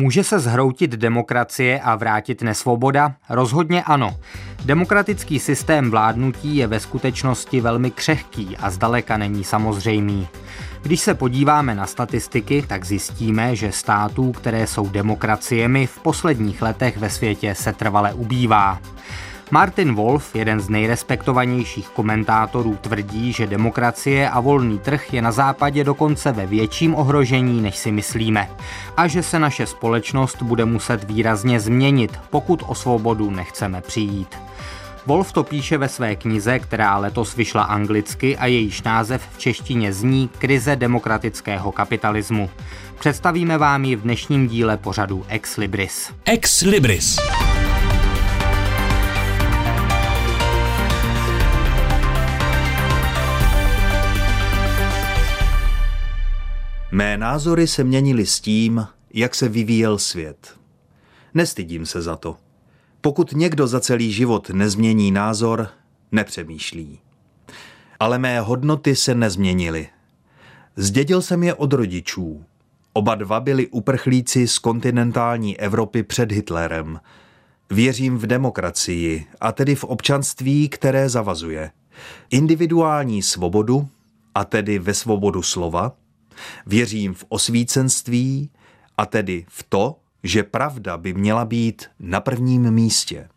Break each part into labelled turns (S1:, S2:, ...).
S1: Může se zhroutit demokracie a vrátit nesvoboda? Rozhodně ano. Demokratický systém vládnutí je ve skutečnosti velmi křehký a zdaleka není samozřejmý. Když se podíváme na statistiky, tak zjistíme, že států, které jsou demokraciemi, v posledních letech ve světě se trvale ubývá. Martin Wolf, jeden z nejrespektovanějších komentátorů, tvrdí, že demokracie a volný trh je na západě dokonce ve větším ohrožení, než si myslíme. A že se naše společnost bude muset výrazně změnit, pokud o svobodu nechceme přijít. Wolf to píše ve své knize, která letos vyšla anglicky a jejíž název v češtině zní Krize demokratického kapitalismu. Představíme vám ji v dnešním díle pořadu Ex Libris.
S2: Ex Libris.
S3: Mé názory se měnily s tím, jak se vyvíjel svět. Nestydím se za to. Pokud někdo za celý život nezmění názor, nepřemýšlí. Ale mé hodnoty se nezměnily. Zdědil jsem je od rodičů. Oba dva byli uprchlíci z kontinentální Evropy před Hitlerem. Věřím v demokracii, a tedy v občanství, které zavazuje. Individuální svobodu, a tedy ve svobodu slova, Věřím v osvícenství a tedy v to, že pravda by měla být na prvním místě.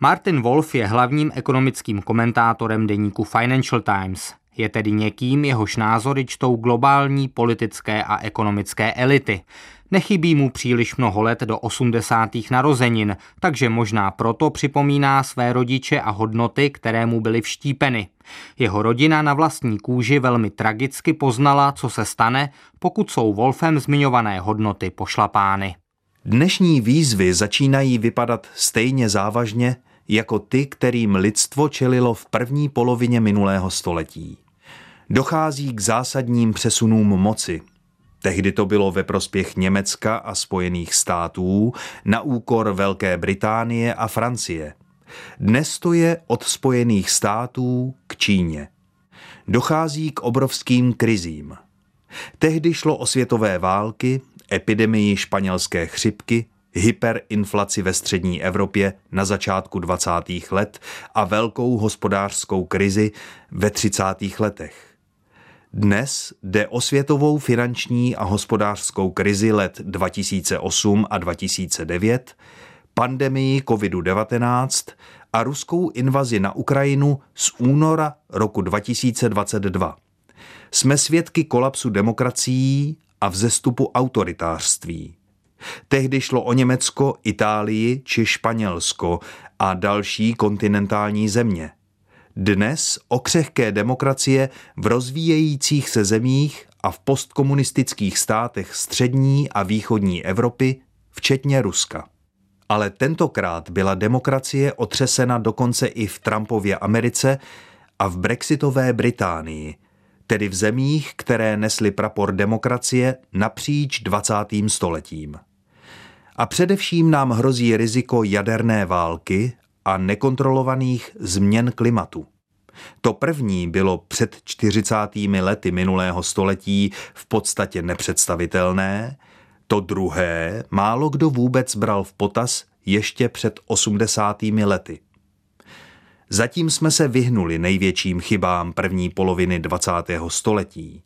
S1: Martin Wolf je hlavním ekonomickým komentátorem deníku Financial Times. Je tedy někým, jehož názory čtou globální politické a ekonomické elity. Nechybí mu příliš mnoho let do 80. narozenin, takže možná proto připomíná své rodiče a hodnoty, které mu byly vštípeny. Jeho rodina na vlastní kůži velmi tragicky poznala, co se stane, pokud jsou Wolfem zmiňované hodnoty pošlapány.
S3: Dnešní výzvy začínají vypadat stejně závažně jako ty, kterým lidstvo čelilo v první polovině minulého století. Dochází k zásadním přesunům moci, Tehdy to bylo ve prospěch Německa a Spojených států na úkor Velké Británie a Francie. Dnes to je od Spojených států k Číně. Dochází k obrovským krizím. Tehdy šlo o světové války, epidemii španělské chřipky, hyperinflaci ve střední Evropě na začátku 20. let a velkou hospodářskou krizi ve 30. letech. Dnes jde o světovou finanční a hospodářskou krizi let 2008 a 2009, pandemii COVID-19 a ruskou invazi na Ukrajinu z února roku 2022. Jsme svědky kolapsu demokracií a vzestupu autoritářství. Tehdy šlo o Německo, Itálii či Španělsko a další kontinentální země – dnes o křehké demokracie v rozvíjejících se zemích a v postkomunistických státech střední a východní Evropy, včetně Ruska. Ale tentokrát byla demokracie otřesena dokonce i v Trumpově Americe a v brexitové Británii, tedy v zemích, které nesly prapor demokracie napříč 20. stoletím. A především nám hrozí riziko jaderné války a nekontrolovaných změn klimatu. To první bylo před 40. lety minulého století v podstatě nepředstavitelné, to druhé málo kdo vůbec bral v potaz ještě před 80. lety. Zatím jsme se vyhnuli největším chybám první poloviny 20. století.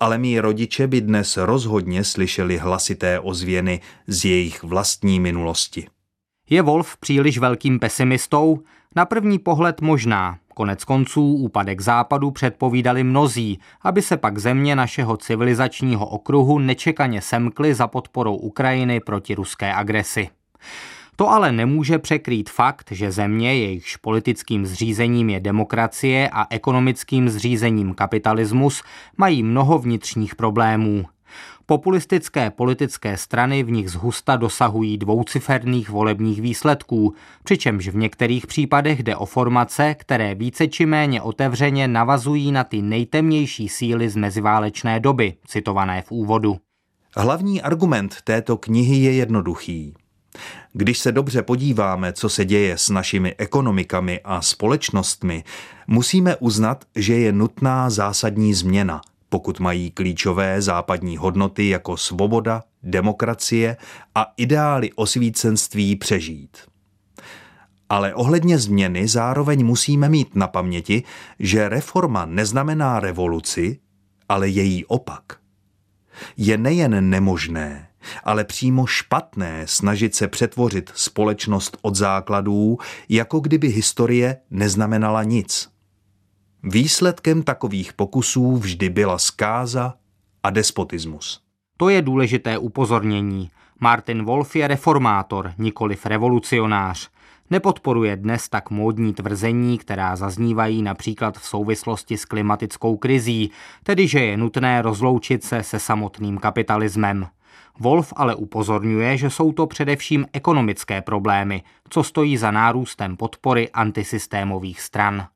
S3: Ale mý rodiče by dnes rozhodně slyšeli hlasité ozvěny z jejich vlastní minulosti.
S1: Je Wolf příliš velkým pesimistou? Na první pohled možná. Konec konců úpadek západu předpovídali mnozí, aby se pak země našeho civilizačního okruhu nečekaně semkly za podporou Ukrajiny proti ruské agresi. To ale nemůže překrýt fakt, že země, jejichž politickým zřízením je demokracie a ekonomickým zřízením kapitalismus, mají mnoho vnitřních problémů. Populistické politické strany v nich zhusta dosahují dvouciferných volebních výsledků, přičemž v některých případech jde o formace, které více či méně otevřeně navazují na ty nejtemnější síly z meziválečné doby, citované v úvodu.
S3: Hlavní argument této knihy je jednoduchý. Když se dobře podíváme, co se děje s našimi ekonomikami a společnostmi, musíme uznat, že je nutná zásadní změna – pokud mají klíčové západní hodnoty jako svoboda, demokracie a ideály osvícenství přežít. Ale ohledně změny zároveň musíme mít na paměti, že reforma neznamená revoluci, ale její opak. Je nejen nemožné, ale přímo špatné snažit se přetvořit společnost od základů, jako kdyby historie neznamenala nic. Výsledkem takových pokusů vždy byla zkáza a despotismus.
S1: To je důležité upozornění. Martin Wolf je reformátor, nikoliv revolucionář. Nepodporuje dnes tak módní tvrzení, která zaznívají například v souvislosti s klimatickou krizí, tedy že je nutné rozloučit se se samotným kapitalismem. Wolf ale upozorňuje, že jsou to především ekonomické problémy, co stojí za nárůstem podpory antisystémových stran.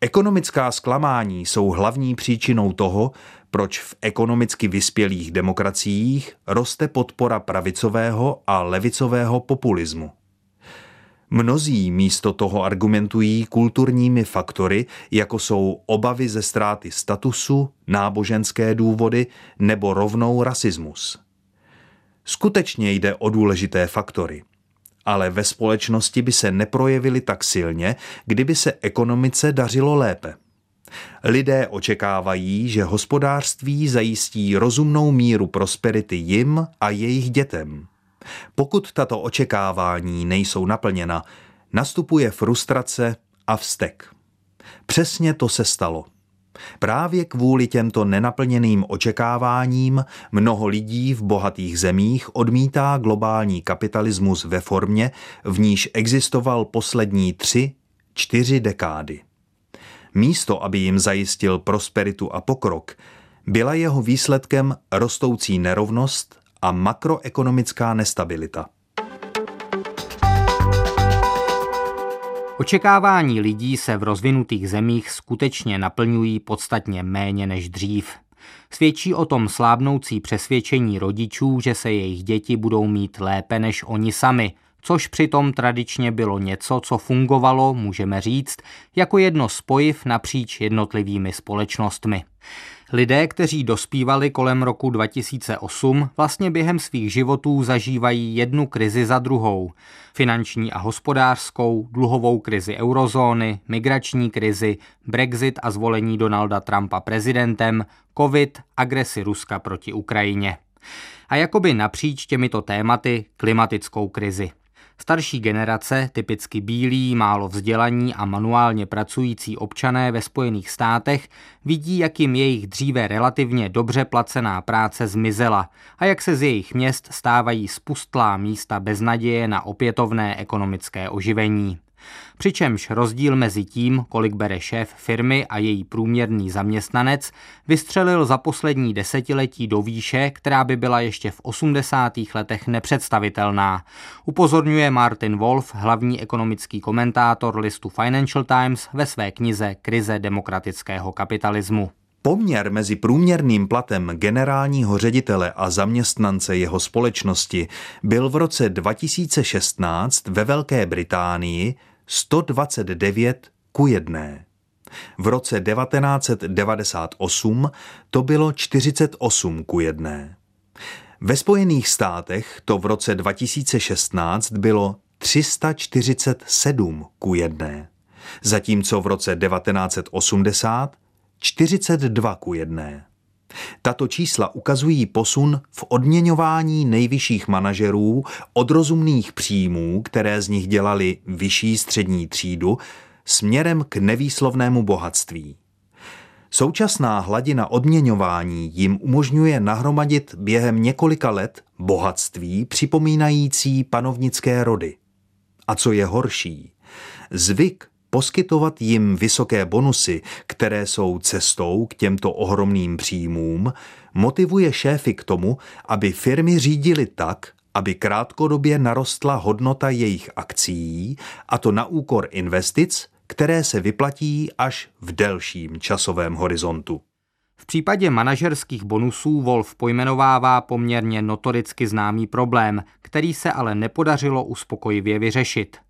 S3: Ekonomická zklamání jsou hlavní příčinou toho, proč v ekonomicky vyspělých demokraciích roste podpora pravicového a levicového populismu. Mnozí místo toho argumentují kulturními faktory, jako jsou obavy ze ztráty statusu, náboženské důvody nebo rovnou rasismus. Skutečně jde o důležité faktory – ale ve společnosti by se neprojevily tak silně, kdyby se ekonomice dařilo lépe. Lidé očekávají, že hospodářství zajistí rozumnou míru prosperity jim a jejich dětem. Pokud tato očekávání nejsou naplněna, nastupuje frustrace a vztek. Přesně to se stalo. Právě kvůli těmto nenaplněným očekáváním mnoho lidí v bohatých zemích odmítá globální kapitalismus ve formě, v níž existoval poslední tři, čtyři dekády. Místo, aby jim zajistil prosperitu a pokrok, byla jeho výsledkem rostoucí nerovnost a makroekonomická nestabilita.
S1: Očekávání lidí se v rozvinutých zemích skutečně naplňují podstatně méně než dřív. Svědčí o tom slábnoucí přesvědčení rodičů, že se jejich děti budou mít lépe než oni sami, což přitom tradičně bylo něco, co fungovalo, můžeme říct, jako jedno spojiv napříč jednotlivými společnostmi. Lidé, kteří dospívali kolem roku 2008, vlastně během svých životů zažívají jednu krizi za druhou. Finanční a hospodářskou, dluhovou krizi eurozóny, migrační krizi, Brexit a zvolení Donalda Trumpa prezidentem, covid, agresi Ruska proti Ukrajině. A jakoby napříč těmito tématy klimatickou krizi. Starší generace, typicky bílí, málo vzdělaní a manuálně pracující občané ve Spojených státech, vidí, jak jim jejich dříve relativně dobře placená práce zmizela a jak se z jejich měst stávají spustlá místa bez naděje na opětovné ekonomické oživení. Přičemž rozdíl mezi tím, kolik bere šéf firmy a její průměrný zaměstnanec, vystřelil za poslední desetiletí do výše, která by byla ještě v 80. letech nepředstavitelná. Upozorňuje Martin Wolf, hlavní ekonomický komentátor listu Financial Times ve své knize Krize demokratického kapitalismu.
S3: Poměr mezi průměrným platem generálního ředitele a zaměstnance jeho společnosti byl v roce 2016 ve Velké Británii 129 ku jedné. V roce 1998 to bylo 48 ku jedné. Ve Spojených státech to v roce 2016 bylo 347 ku jedné, zatímco v roce 1980 42 ku jedné. Tato čísla ukazují posun v odměňování nejvyšších manažerů od rozumných příjmů, které z nich dělali vyšší střední třídu, směrem k nevýslovnému bohatství. Současná hladina odměňování jim umožňuje nahromadit během několika let bohatství připomínající panovnické rody. A co je horší, zvyk poskytovat jim vysoké bonusy, které jsou cestou k těmto ohromným příjmům, motivuje šéfy k tomu, aby firmy řídily tak, aby krátkodobě narostla hodnota jejich akcí, a to na úkor investic, které se vyplatí až v delším časovém horizontu.
S1: V případě manažerských bonusů Wolf pojmenovává poměrně notoricky známý problém, který se ale nepodařilo uspokojivě vyřešit –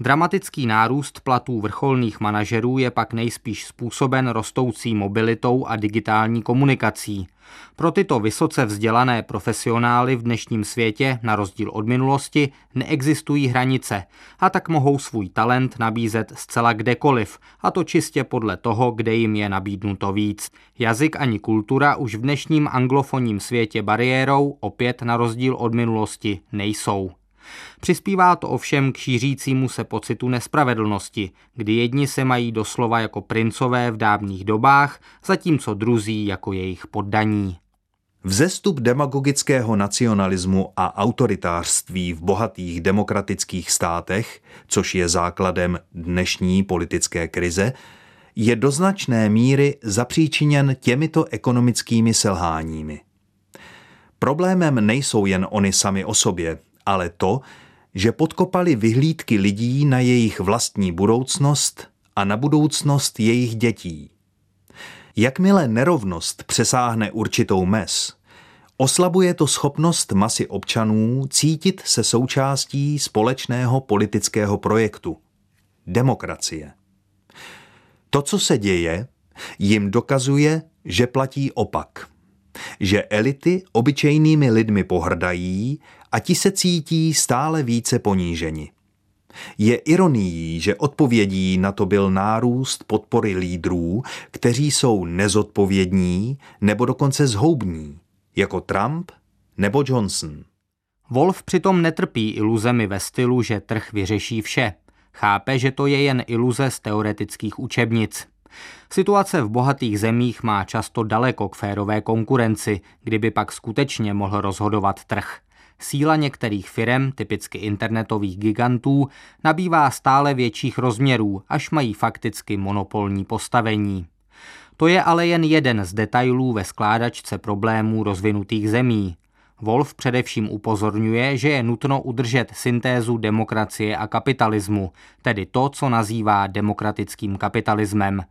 S1: Dramatický nárůst platů vrcholných manažerů je pak nejspíš způsoben rostoucí mobilitou a digitální komunikací. Pro tyto vysoce vzdělané profesionály v dnešním světě, na rozdíl od minulosti, neexistují hranice a tak mohou svůj talent nabízet zcela kdekoliv, a to čistě podle toho, kde jim je nabídnuto víc. Jazyk ani kultura už v dnešním anglofonním světě bariérou, opět na rozdíl od minulosti, nejsou. Přispívá to ovšem k šířícímu se pocitu nespravedlnosti, kdy jedni se mají doslova jako princové v dávných dobách, zatímco druzí jako jejich poddaní.
S3: Vzestup demagogického nacionalismu a autoritářství v bohatých demokratických státech, což je základem dnešní politické krize, je do značné míry zapříčiněn těmito ekonomickými selháními. Problémem nejsou jen oni sami o sobě, ale to, že podkopali vyhlídky lidí na jejich vlastní budoucnost a na budoucnost jejich dětí. Jakmile nerovnost přesáhne určitou mez, oslabuje to schopnost masy občanů cítit se součástí společného politického projektu demokracie. To, co se děje, jim dokazuje, že platí opak. Že elity obyčejnými lidmi pohrdají a ti se cítí stále více poníženi. Je ironií, že odpovědí na to byl nárůst podpory lídrů, kteří jsou nezodpovědní nebo dokonce zhoubní, jako Trump nebo Johnson.
S1: Wolf přitom netrpí iluzemi ve stylu, že trh vyřeší vše. Chápe, že to je jen iluze z teoretických učebnic. Situace v bohatých zemích má často daleko k férové konkurenci, kdyby pak skutečně mohl rozhodovat trh. Síla některých firm, typicky internetových gigantů, nabývá stále větších rozměrů, až mají fakticky monopolní postavení. To je ale jen jeden z detailů ve skládačce problémů rozvinutých zemí. Wolf především upozorňuje, že je nutno udržet syntézu demokracie a kapitalismu, tedy to, co nazývá demokratickým kapitalismem.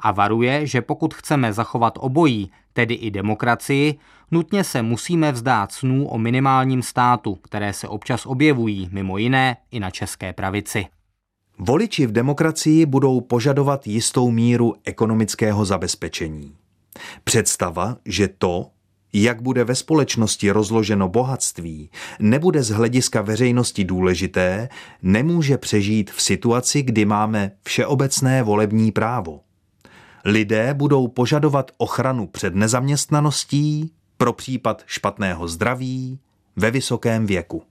S1: A varuje, že pokud chceme zachovat obojí, tedy i demokracii, nutně se musíme vzdát snů o minimálním státu, které se občas objevují, mimo jiné i na české pravici.
S3: Voliči v demokracii budou požadovat jistou míru ekonomického zabezpečení. Představa, že to, jak bude ve společnosti rozloženo bohatství, nebude z hlediska veřejnosti důležité, nemůže přežít v situaci, kdy máme všeobecné volební právo. Lidé budou požadovat ochranu před nezaměstnaností pro případ špatného zdraví ve vysokém věku.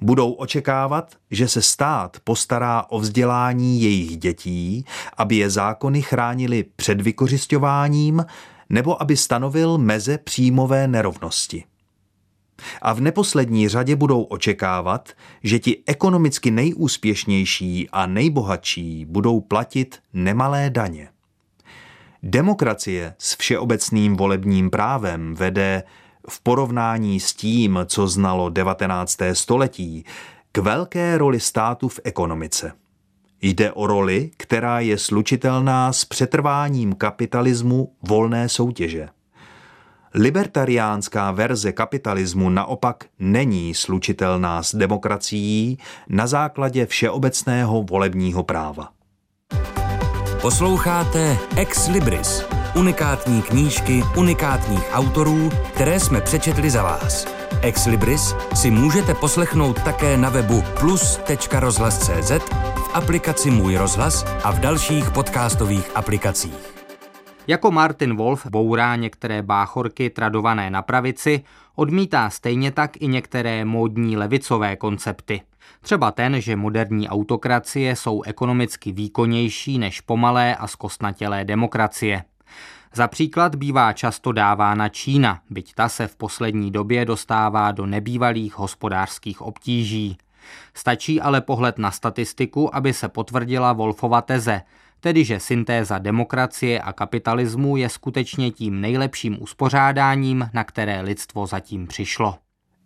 S3: Budou očekávat, že se stát postará o vzdělání jejich dětí, aby je zákony chránili před vykořišťováním nebo aby stanovil meze příjmové nerovnosti. A v neposlední řadě budou očekávat, že ti ekonomicky nejúspěšnější a nejbohatší budou platit nemalé daně. Demokracie s všeobecným volebním právem vede v porovnání s tím, co znalo 19. století, k velké roli státu v ekonomice. Jde o roli, která je slučitelná s přetrváním kapitalismu volné soutěže. Libertariánská verze kapitalismu naopak není slučitelná s demokracií na základě všeobecného volebního práva.
S2: Posloucháte Ex Libris, unikátní knížky unikátních autorů, které jsme přečetli za vás. Ex Libris si můžete poslechnout také na webu plus.rozhlas.cz, aplikaci Můj rozhlas a v dalších podcastových aplikacích.
S1: Jako Martin Wolf bourá některé báchorky tradované na pravici, odmítá stejně tak i některé módní levicové koncepty. Třeba ten, že moderní autokracie jsou ekonomicky výkonnější než pomalé a zkostnatělé demokracie. Za příklad bývá často dávána Čína, byť ta se v poslední době dostává do nebývalých hospodářských obtíží. Stačí ale pohled na statistiku, aby se potvrdila Wolfova teze, tedy že syntéza demokracie a kapitalismu je skutečně tím nejlepším uspořádáním, na které lidstvo zatím přišlo.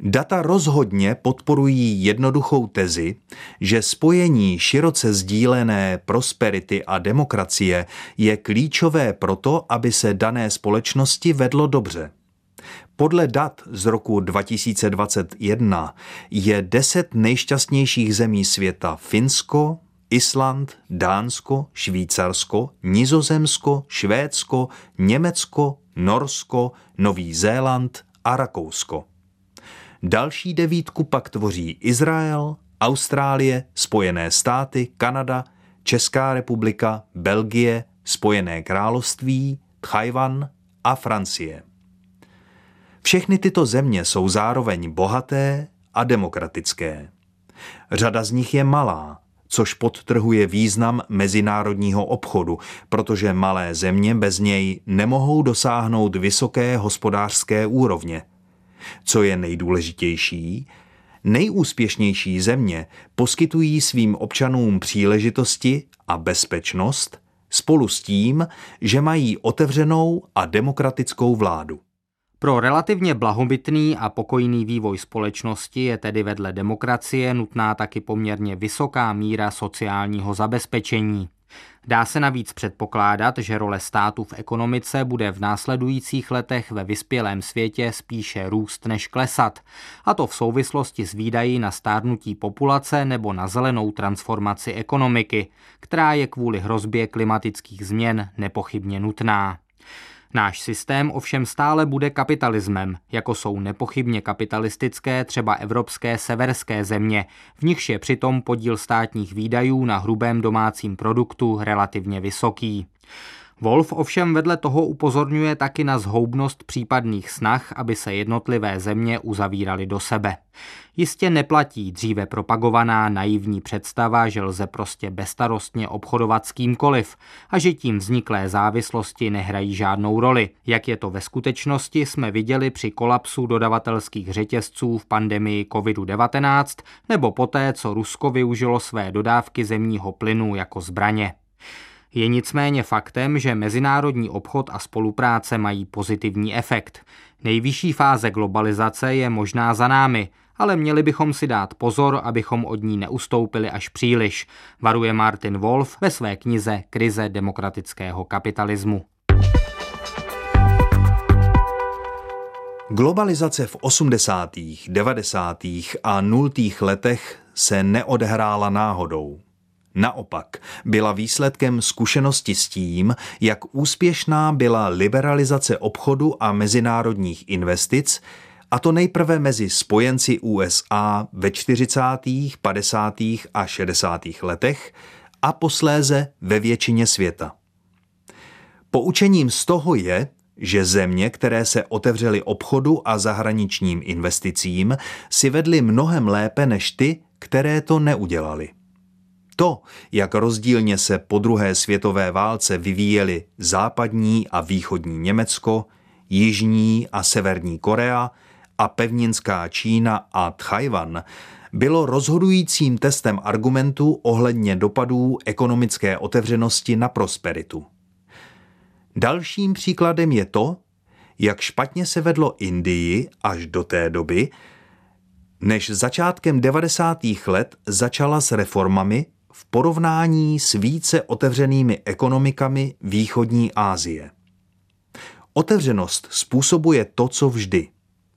S3: Data rozhodně podporují jednoduchou tezi, že spojení široce sdílené prosperity a demokracie je klíčové proto, aby se dané společnosti vedlo dobře. Podle dat z roku 2021 je deset nejšťastnějších zemí světa Finsko, Island, Dánsko, Švýcarsko, Nizozemsko, Švédsko, Německo, Norsko, Nový Zéland a Rakousko. Další devítku pak tvoří Izrael, Austrálie, Spojené státy, Kanada, Česká republika, Belgie, Spojené království, Tchajvan a Francie. Všechny tyto země jsou zároveň bohaté a demokratické. Řada z nich je malá, což podtrhuje význam mezinárodního obchodu, protože malé země bez něj nemohou dosáhnout vysoké hospodářské úrovně. Co je nejdůležitější, nejúspěšnější země poskytují svým občanům příležitosti a bezpečnost spolu s tím, že mají otevřenou a demokratickou vládu.
S1: Pro relativně blahobytný a pokojný vývoj společnosti je tedy vedle demokracie nutná taky poměrně vysoká míra sociálního zabezpečení. Dá se navíc předpokládat, že role státu v ekonomice bude v následujících letech ve vyspělém světě spíše růst než klesat, a to v souvislosti s výdají na stárnutí populace nebo na zelenou transformaci ekonomiky, která je kvůli hrozbě klimatických změn nepochybně nutná. Náš systém ovšem stále bude kapitalismem, jako jsou nepochybně kapitalistické třeba evropské severské země, v nichž je přitom podíl státních výdajů na hrubém domácím produktu relativně vysoký. Wolf ovšem vedle toho upozorňuje taky na zhoubnost případných snah, aby se jednotlivé země uzavíraly do sebe. Jistě neplatí dříve propagovaná naivní představa, že lze prostě bezstarostně obchodovat s kýmkoliv a že tím vzniklé závislosti nehrají žádnou roli. Jak je to ve skutečnosti, jsme viděli při kolapsu dodavatelských řetězců v pandemii COVID-19 nebo poté, co Rusko využilo své dodávky zemního plynu jako zbraně. Je nicméně faktem, že mezinárodní obchod a spolupráce mají pozitivní efekt. Nejvyšší fáze globalizace je možná za námi, ale měli bychom si dát pozor, abychom od ní neustoupili až příliš, varuje Martin Wolf ve své knize Krize demokratického kapitalismu.
S3: Globalizace v 80., 90. a 0. letech se neodehrála náhodou. Naopak byla výsledkem zkušenosti s tím, jak úspěšná byla liberalizace obchodu a mezinárodních investic, a to nejprve mezi spojenci USA ve 40., 50. a 60. letech a posléze ve většině světa. Poučením z toho je, že země, které se otevřely obchodu a zahraničním investicím, si vedly mnohem lépe než ty, které to neudělali. To, jak rozdílně se po druhé světové válce vyvíjely západní a východní Německo, jižní a severní Korea a pevninská Čína a Tchajvan, bylo rozhodujícím testem argumentů ohledně dopadů ekonomické otevřenosti na prosperitu. Dalším příkladem je to, jak špatně se vedlo Indii až do té doby, než začátkem 90. let začala s reformami v porovnání s více otevřenými ekonomikami východní Asie. Otevřenost způsobuje to, co vždy.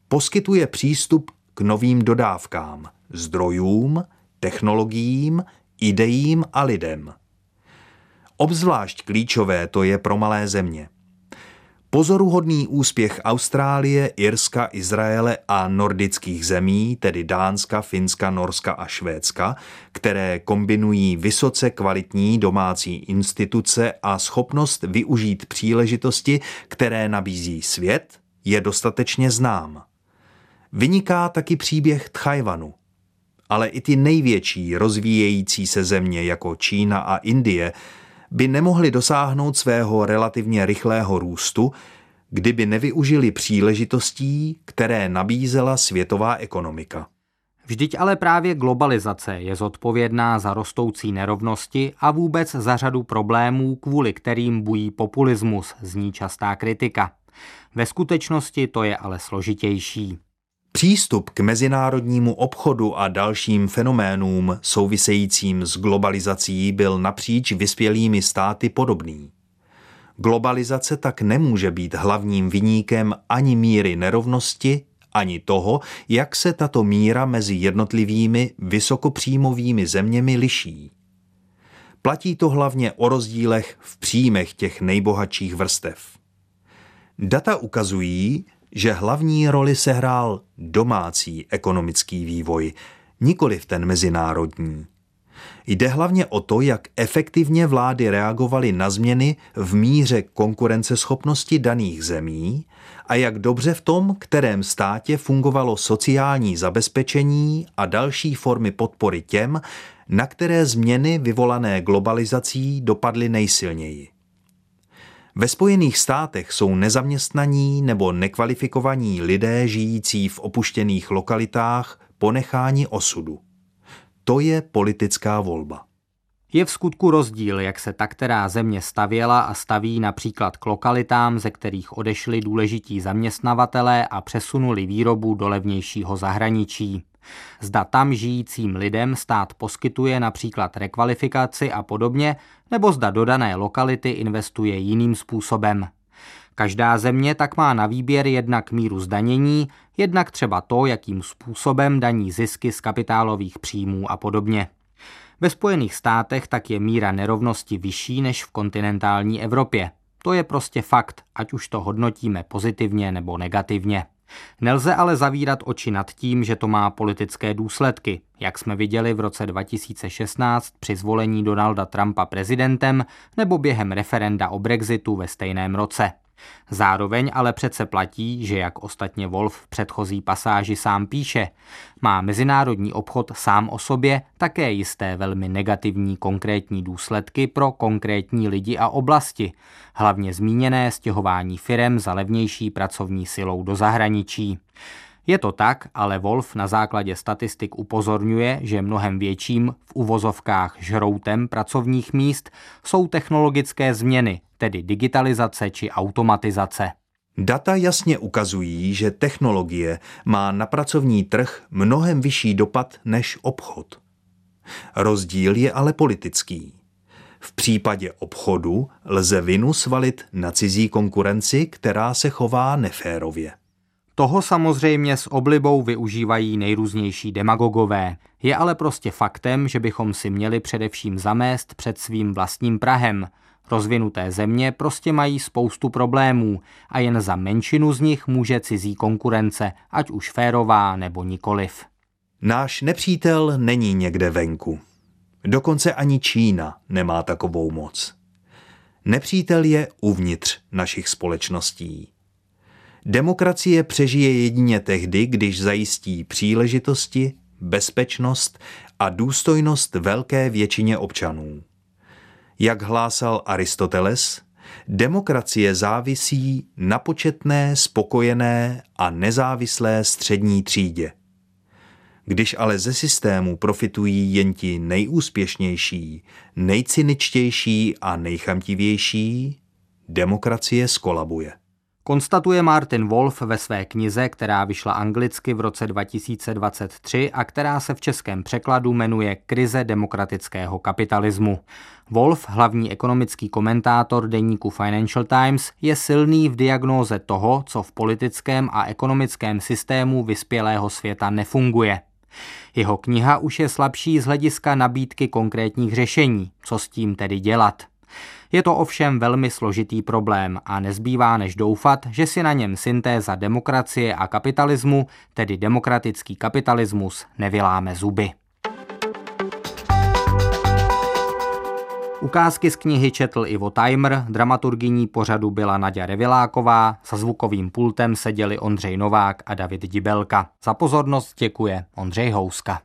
S3: Poskytuje přístup k novým dodávkám, zdrojům, technologiím, ideím a lidem. Obzvlášť klíčové to je pro malé země – Pozoruhodný úspěch Austrálie, Irska, Izraele a nordických zemí, tedy Dánska, Finska, Norska a Švédska, které kombinují vysoce kvalitní domácí instituce a schopnost využít příležitosti, které nabízí svět, je dostatečně znám. Vyniká taky příběh Tchajvanu. Ale i ty největší rozvíjející se země jako Čína a Indie by nemohli dosáhnout svého relativně rychlého růstu, kdyby nevyužili příležitostí, které nabízela světová ekonomika.
S1: Vždyť ale právě globalizace je zodpovědná za rostoucí nerovnosti a vůbec za řadu problémů, kvůli kterým bují populismus, zní častá kritika. Ve skutečnosti to je ale složitější.
S3: Přístup k mezinárodnímu obchodu a dalším fenoménům souvisejícím s globalizací byl napříč vyspělými státy podobný. Globalizace tak nemůže být hlavním viníkem ani míry nerovnosti, ani toho, jak se tato míra mezi jednotlivými vysokopříjmovými zeměmi liší. Platí to hlavně o rozdílech v příjmech těch nejbohatších vrstev. Data ukazují, že hlavní roli sehrál domácí ekonomický vývoj, nikoli v ten mezinárodní. Jde hlavně o to, jak efektivně vlády reagovaly na změny v míře konkurenceschopnosti daných zemí a jak dobře v tom, kterém státě fungovalo sociální zabezpečení a další formy podpory těm, na které změny vyvolané globalizací dopadly nejsilněji. Ve Spojených státech jsou nezaměstnaní nebo nekvalifikovaní lidé žijící v opuštěných lokalitách ponecháni osudu. To je politická volba.
S1: Je v skutku rozdíl, jak se ta která země stavěla a staví například k lokalitám, ze kterých odešli důležití zaměstnavatelé a přesunuli výrobu do levnějšího zahraničí. Zda tam žijícím lidem stát poskytuje například rekvalifikaci a podobně, nebo zda do dané lokality investuje jiným způsobem. Každá země tak má na výběr jednak míru zdanění, jednak třeba to, jakým způsobem daní zisky z kapitálových příjmů a podobně. Ve Spojených státech tak je míra nerovnosti vyšší než v kontinentální Evropě. To je prostě fakt, ať už to hodnotíme pozitivně nebo negativně. Nelze ale zavírat oči nad tím, že to má politické důsledky, jak jsme viděli v roce 2016 při zvolení Donalda Trumpa prezidentem nebo během referenda o Brexitu ve stejném roce. Zároveň ale přece platí, že jak ostatně Wolf v předchozí pasáži sám píše, má mezinárodní obchod sám o sobě také jisté velmi negativní konkrétní důsledky pro konkrétní lidi a oblasti, hlavně zmíněné stěhování firem za levnější pracovní silou do zahraničí. Je to tak, ale Wolf na základě statistik upozorňuje, že mnohem větším v uvozovkách žroutem pracovních míst jsou technologické změny, tedy digitalizace či automatizace.
S3: Data jasně ukazují, že technologie má na pracovní trh mnohem vyšší dopad než obchod. Rozdíl je ale politický. V případě obchodu lze vinu svalit na cizí konkurenci, která se chová neférově.
S1: Toho samozřejmě s oblibou využívají nejrůznější demagogové. Je ale prostě faktem, že bychom si měli především zamést před svým vlastním Prahem. Rozvinuté země prostě mají spoustu problémů a jen za menšinu z nich může cizí konkurence, ať už férová nebo nikoliv.
S3: Náš nepřítel není někde venku. Dokonce ani Čína nemá takovou moc. Nepřítel je uvnitř našich společností. Demokracie přežije jedině tehdy, když zajistí příležitosti, bezpečnost a důstojnost velké většině občanů. Jak hlásal Aristoteles, demokracie závisí na početné, spokojené a nezávislé střední třídě. Když ale ze systému profitují jen ti nejúspěšnější, nejcyničtější a nejchamtivější, demokracie skolabuje.
S1: Konstatuje Martin Wolf ve své knize, která vyšla anglicky v roce 2023 a která se v českém překladu jmenuje Krize demokratického kapitalismu. Wolf, hlavní ekonomický komentátor deníku Financial Times, je silný v diagnóze toho, co v politickém a ekonomickém systému vyspělého světa nefunguje. Jeho kniha už je slabší z hlediska nabídky konkrétních řešení, co s tím tedy dělat. Je to ovšem velmi složitý problém a nezbývá než doufat, že si na něm syntéza demokracie a kapitalismu, tedy demokratický kapitalismus, nevyláme zuby. Ukázky z knihy četl Ivo Timer, dramaturgyní pořadu byla Nadia Reviláková, za zvukovým pultem seděli Ondřej Novák a David Dibelka. Za pozornost děkuje Ondřej Houska.